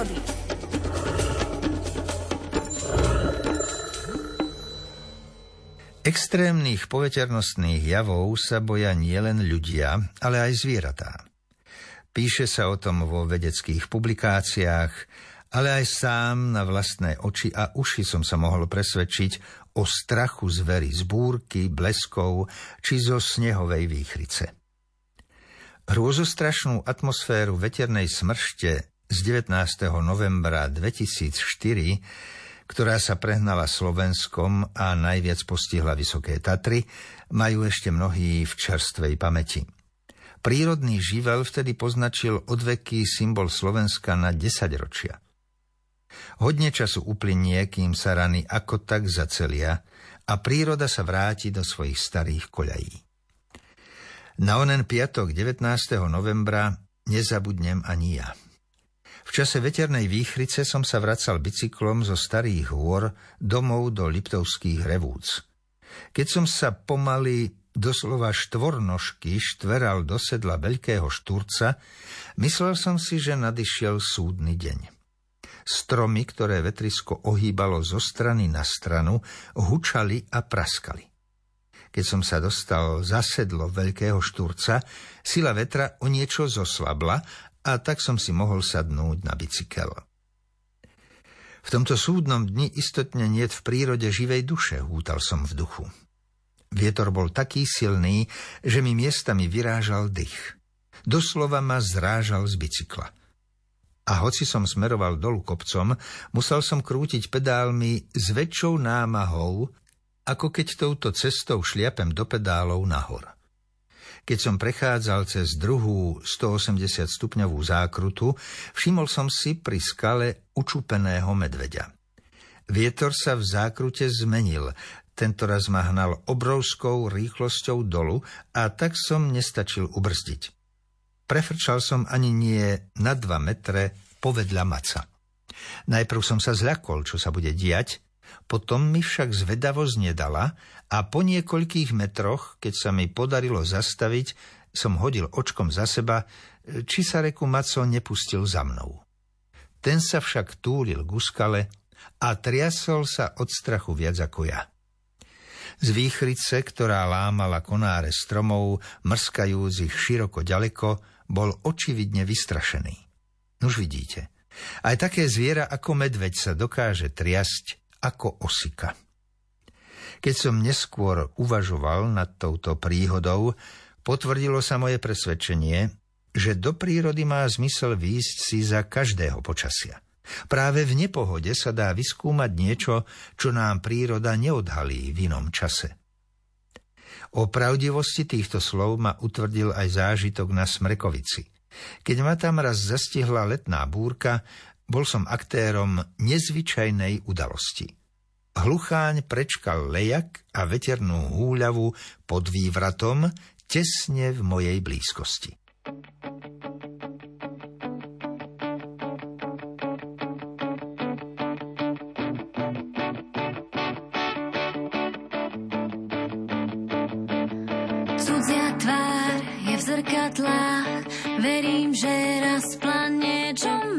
prírody. Extrémnych poveternostných javov sa boja nielen ľudia, ale aj zvieratá. Píše sa o tom vo vedeckých publikáciách, ale aj sám na vlastné oči a uši som sa mohol presvedčiť o strachu zvery z búrky, bleskov či zo snehovej výchrice. Hrôzostrašnú atmosféru veternej smršte z 19. novembra 2004, ktorá sa prehnala Slovenskom a najviac postihla Vysoké Tatry, majú ešte mnohí v čerstvej pamäti. Prírodný živel vtedy poznačil odveký symbol Slovenska na 10 ročia. Hodne času uplynie, kým sa rany ako tak zacelia a príroda sa vráti do svojich starých koľají. Na onen piatok 19. novembra nezabudnem ani ja. V čase veternej výchrice som sa vracal bicyklom zo starých hôr domov do Liptovských revúc. Keď som sa pomaly doslova štvornožky štveral do sedla veľkého štúrca, myslel som si, že nadišiel súdny deň. Stromy, ktoré vetrisko ohýbalo zo strany na stranu, hučali a praskali. Keď som sa dostal za sedlo veľkého štúrca, sila vetra o niečo zoslabla a tak som si mohol sadnúť na bicykel. V tomto súdnom dni istotne niet v prírode živej duše, hútal som v duchu. Vietor bol taký silný, že mi miestami vyrážal dých. Doslova ma zrážal z bicykla. A hoci som smeroval dolu kopcom, musel som krútiť pedálmi s väčšou námahou, ako keď touto cestou šliapem do pedálov nahor. Keď som prechádzal cez druhú 180 stupňovú zákrutu, všimol som si pri skale učúpeného medveďa. Vietor sa v zákrute zmenil, tento raz ma hnal obrovskou rýchlosťou dolu a tak som nestačil ubrzdiť. Prefrčal som ani nie na dva metre povedľa maca. Najprv som sa zľakol, čo sa bude diať, potom mi však zvedavosť nedala a po niekoľkých metroch, keď sa mi podarilo zastaviť, som hodil očkom za seba, či sa reku Maco nepustil za mnou. Ten sa však túlil k skale a triasol sa od strachu viac ako ja. Z výchrice, ktorá lámala konáre stromov, mrskajúc ich široko ďaleko, bol očividne vystrašený. Už vidíte, aj také zviera ako medveď sa dokáže triasť ako osika. Keď som neskôr uvažoval nad touto príhodou, potvrdilo sa moje presvedčenie, že do prírody má zmysel výjsť si za každého počasia. Práve v nepohode sa dá vyskúmať niečo, čo nám príroda neodhalí v inom čase. O pravdivosti týchto slov ma utvrdil aj zážitok na Smrekovici. Keď ma tam raz zastihla letná búrka, bol som aktérom nezvyčajnej udalosti. Hlucháň prečkal lejak a veternú húľavu pod vývratom tesne v mojej blízkosti. Cudzia tvár je v zrkadlách, verím, že raz plane, čo